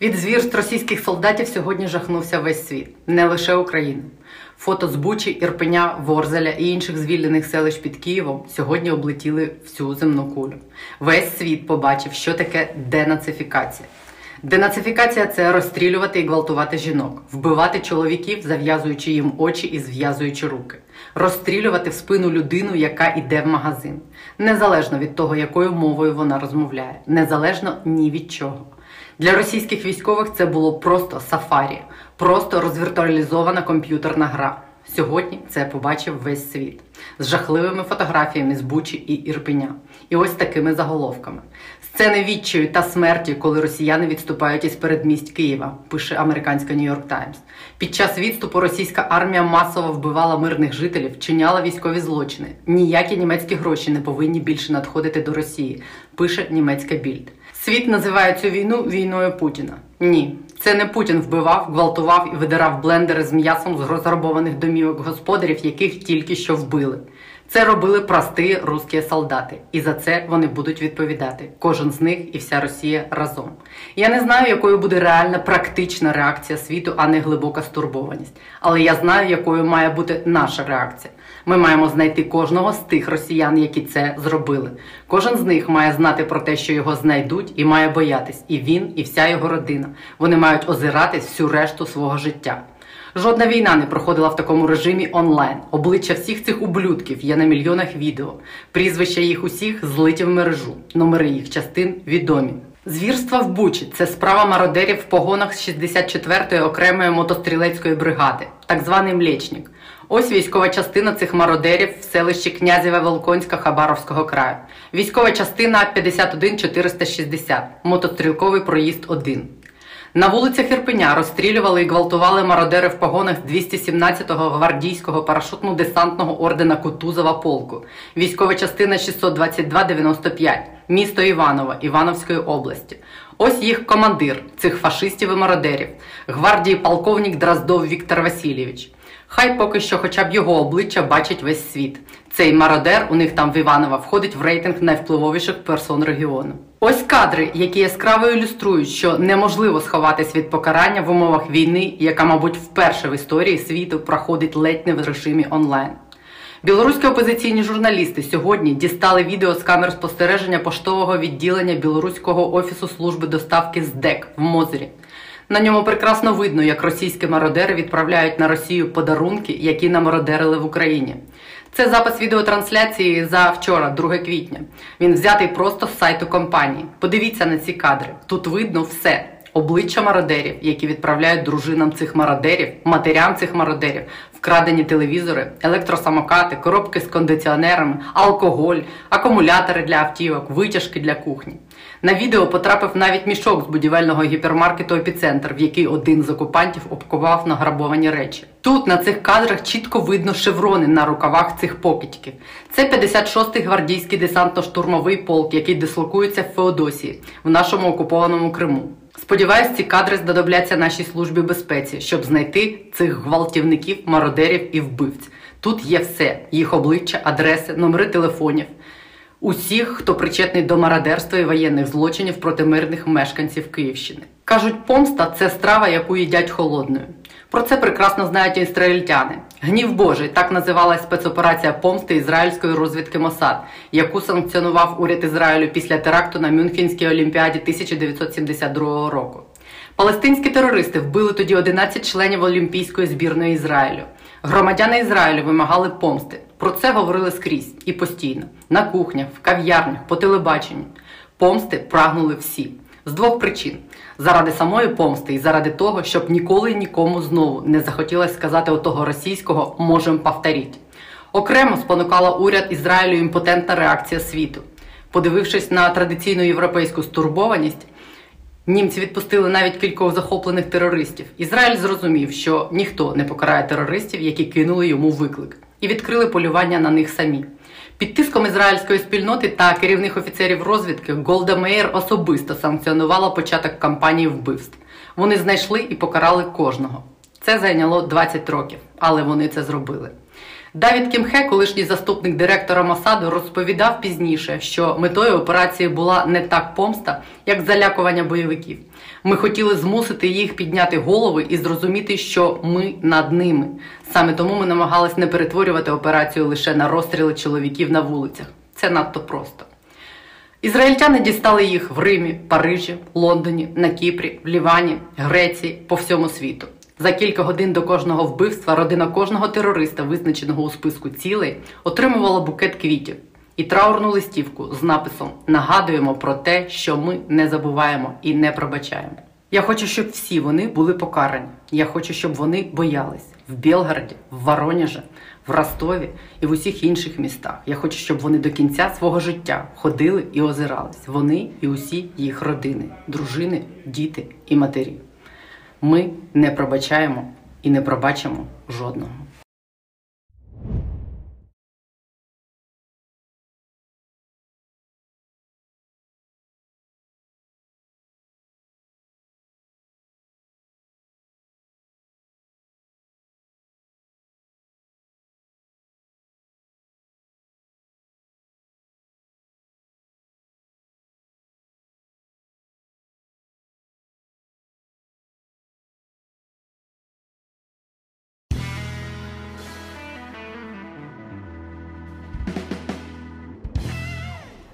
Від звірств російських солдатів сьогодні жахнувся весь світ, не лише Україна. Фото з Бучі, Ірпеня, Ворзеля і інших звільнених селищ під Києвом сьогодні облетіли всю земну кулю. Весь світ побачив, що таке денацифікація. Денацифікація це розстрілювати і гвалтувати жінок, вбивати чоловіків, зав'язуючи їм очі і зв'язуючи руки, розстрілювати в спину людину, яка йде в магазин, незалежно від того, якою мовою вона розмовляє, незалежно ні від чого. Для російських військових це було просто сафарі, просто розвіртуалізована комп'ютерна гра. Сьогодні це побачив весь світ з жахливими фотографіями з Бучі і Ірпеня. І ось такими заголовками: сцени відчаю та смерті, коли росіяни відступають із передмість Києва, пише американська Нью-Йорк Таймс. Під час відступу російська армія масово вбивала мирних жителів, чиняла військові злочини. Ніякі німецькі гроші не повинні більше надходити до Росії, пише німецька більд. Світ називає цю війну війною Путіна. Ні, це не Путін вбивав, гвалтував і видирав блендери з м'ясом з розграбованих домівок господарів, яких тільки що вбили. Це робили прості русські солдати, і за це вони будуть відповідати. Кожен з них і вся Росія разом. Я не знаю, якою буде реальна практична реакція світу, а не глибока стурбованість. Але я знаю, якою має бути наша реакція. Ми маємо знайти кожного з тих росіян, які це зробили. Кожен з них має знати про те, що його знайдуть, і має боятись. І він, і вся його родина. Вони мають озиратись всю решту свого життя. Жодна війна не проходила в такому режимі онлайн. Обличчя всіх цих ублюдків є на мільйонах відео. Прізвища їх усіх злиті в мережу. Номери їх частин відомі. Звірства в Бучі це справа мародерів в погонах з 64-ї окремої мотострілецької бригади, так званий Млечник. Ось військова частина цих мародерів в селищі Князєва Волконська Хабаровського краю. Військова частина 51460, мотострілковий проїзд 1. На вулицях Ірпеня розстрілювали і гвалтували мародери в погонах з 217-го гвардійського парашутно-десантного ордена Кутузова полку, військова частина 622-95, місто Іваново Івановської області. Ось їх командир цих фашистів і мародерів, гвардії полковник Дроздов Віктор Васильович. Хай поки що, хоча б його обличчя бачить весь світ. Цей мародер у них там в Іваново входить в рейтинг найвпливовіших персон регіону. Ось кадри, які яскраво ілюструють, що неможливо сховатись від покарання в умовах війни, яка, мабуть, вперше в історії світу проходить ледь не в режимі онлайн. Білоруські опозиційні журналісти сьогодні дістали відео з камер спостереження поштового відділення білоруського офісу служби доставки ЗДЕК в Мозері. На ньому прекрасно видно, як російські мародери відправляють на Росію подарунки, які намародерили в Україні. Це запис відеотрансляції за вчора, 2 квітня. Він взятий просто з сайту компанії. Подивіться на ці кадри. Тут видно все. Обличчя мародерів, які відправляють дружинам цих мародерів, матерям цих мародерів, вкрадені телевізори, електросамокати, коробки з кондиціонерами, алкоголь, акумулятори для автівок, витяжки для кухні. На відео потрапив навіть мішок з будівельного гіпермаркету Епіцентр, в який один з окупантів обкував награбовані речі. Тут на цих кадрах чітко видно шеврони на рукавах цих покидьків. Це 56-й гвардійський десантно-штурмовий полк, який дислокується в Феодосії в нашому окупованому Криму. Сподіваюсь, ці кадри знадобляться нашій службі безпеці, щоб знайти цих гвалтівників, мародерів і вбивць. Тут є все: їх обличчя, адреси, номери телефонів. Усіх, хто причетний до мародерства і воєнних злочинів проти мирних мешканців Київщини. Кажуть, помста це страва, яку їдять холодною. Про це прекрасно знають ізраїльтяни. Гнів Божий так називалась спецоперація помсти ізраїльської розвідки Мосад, яку санкціонував уряд Ізраїлю після теракту на Мюнхенській олімпіаді 1972 року. Палестинські терористи вбили тоді 11 членів Олімпійської збірної Ізраїлю. Громадяни Ізраїлю вимагали помсти. Про це говорили скрізь і постійно на кухнях, в кав'ярнях, по телебаченню. Помсти прагнули всі з двох причин: заради самої помсти і заради того, щоб ніколи нікому знову не захотілося сказати отого російського можем повторіть. Окремо спонукала уряд Ізраїлю імпотентна реакція світу. Подивившись на традиційну європейську стурбованість, німці відпустили навіть кількох захоплених терористів. Ізраїль зрозумів, що ніхто не покарає терористів, які кинули йому виклик, і відкрили полювання на них самі. Під тиском ізраїльської спільноти та керівних офіцерів розвідки Голда Меєр особисто санкціонувала початок кампанії вбивств. Вони знайшли і покарали кожного. Це зайняло 20 років, але вони це зробили. Давід Кімхе, колишній заступник директора Мосаду, розповідав пізніше, що метою операції була не так помста, як залякування бойовиків. Ми хотіли змусити їх підняти голови і зрозуміти, що ми над ними. Саме тому ми намагались не перетворювати операцію лише на розстріли чоловіків на вулицях. Це надто просто. Ізраїльтяни дістали їх в Римі, Парижі, Лондоні, на Кіпрі, в Лівані, Греції, по всьому світу. За кілька годин до кожного вбивства родина кожного терориста, визначеного у списку цілей, отримувала букет квітів і траурну листівку з написом Нагадуємо про те, що ми не забуваємо і не пробачаємо. Я хочу, щоб всі вони були покарані. Я хочу, щоб вони боялись в Білгороді, в Воронежі, в Ростові і в усіх інших містах. Я хочу, щоб вони до кінця свого життя ходили і озирались. Вони і усі їх родини, дружини, діти і матері. Ми не пробачаємо і не пробачимо жодного.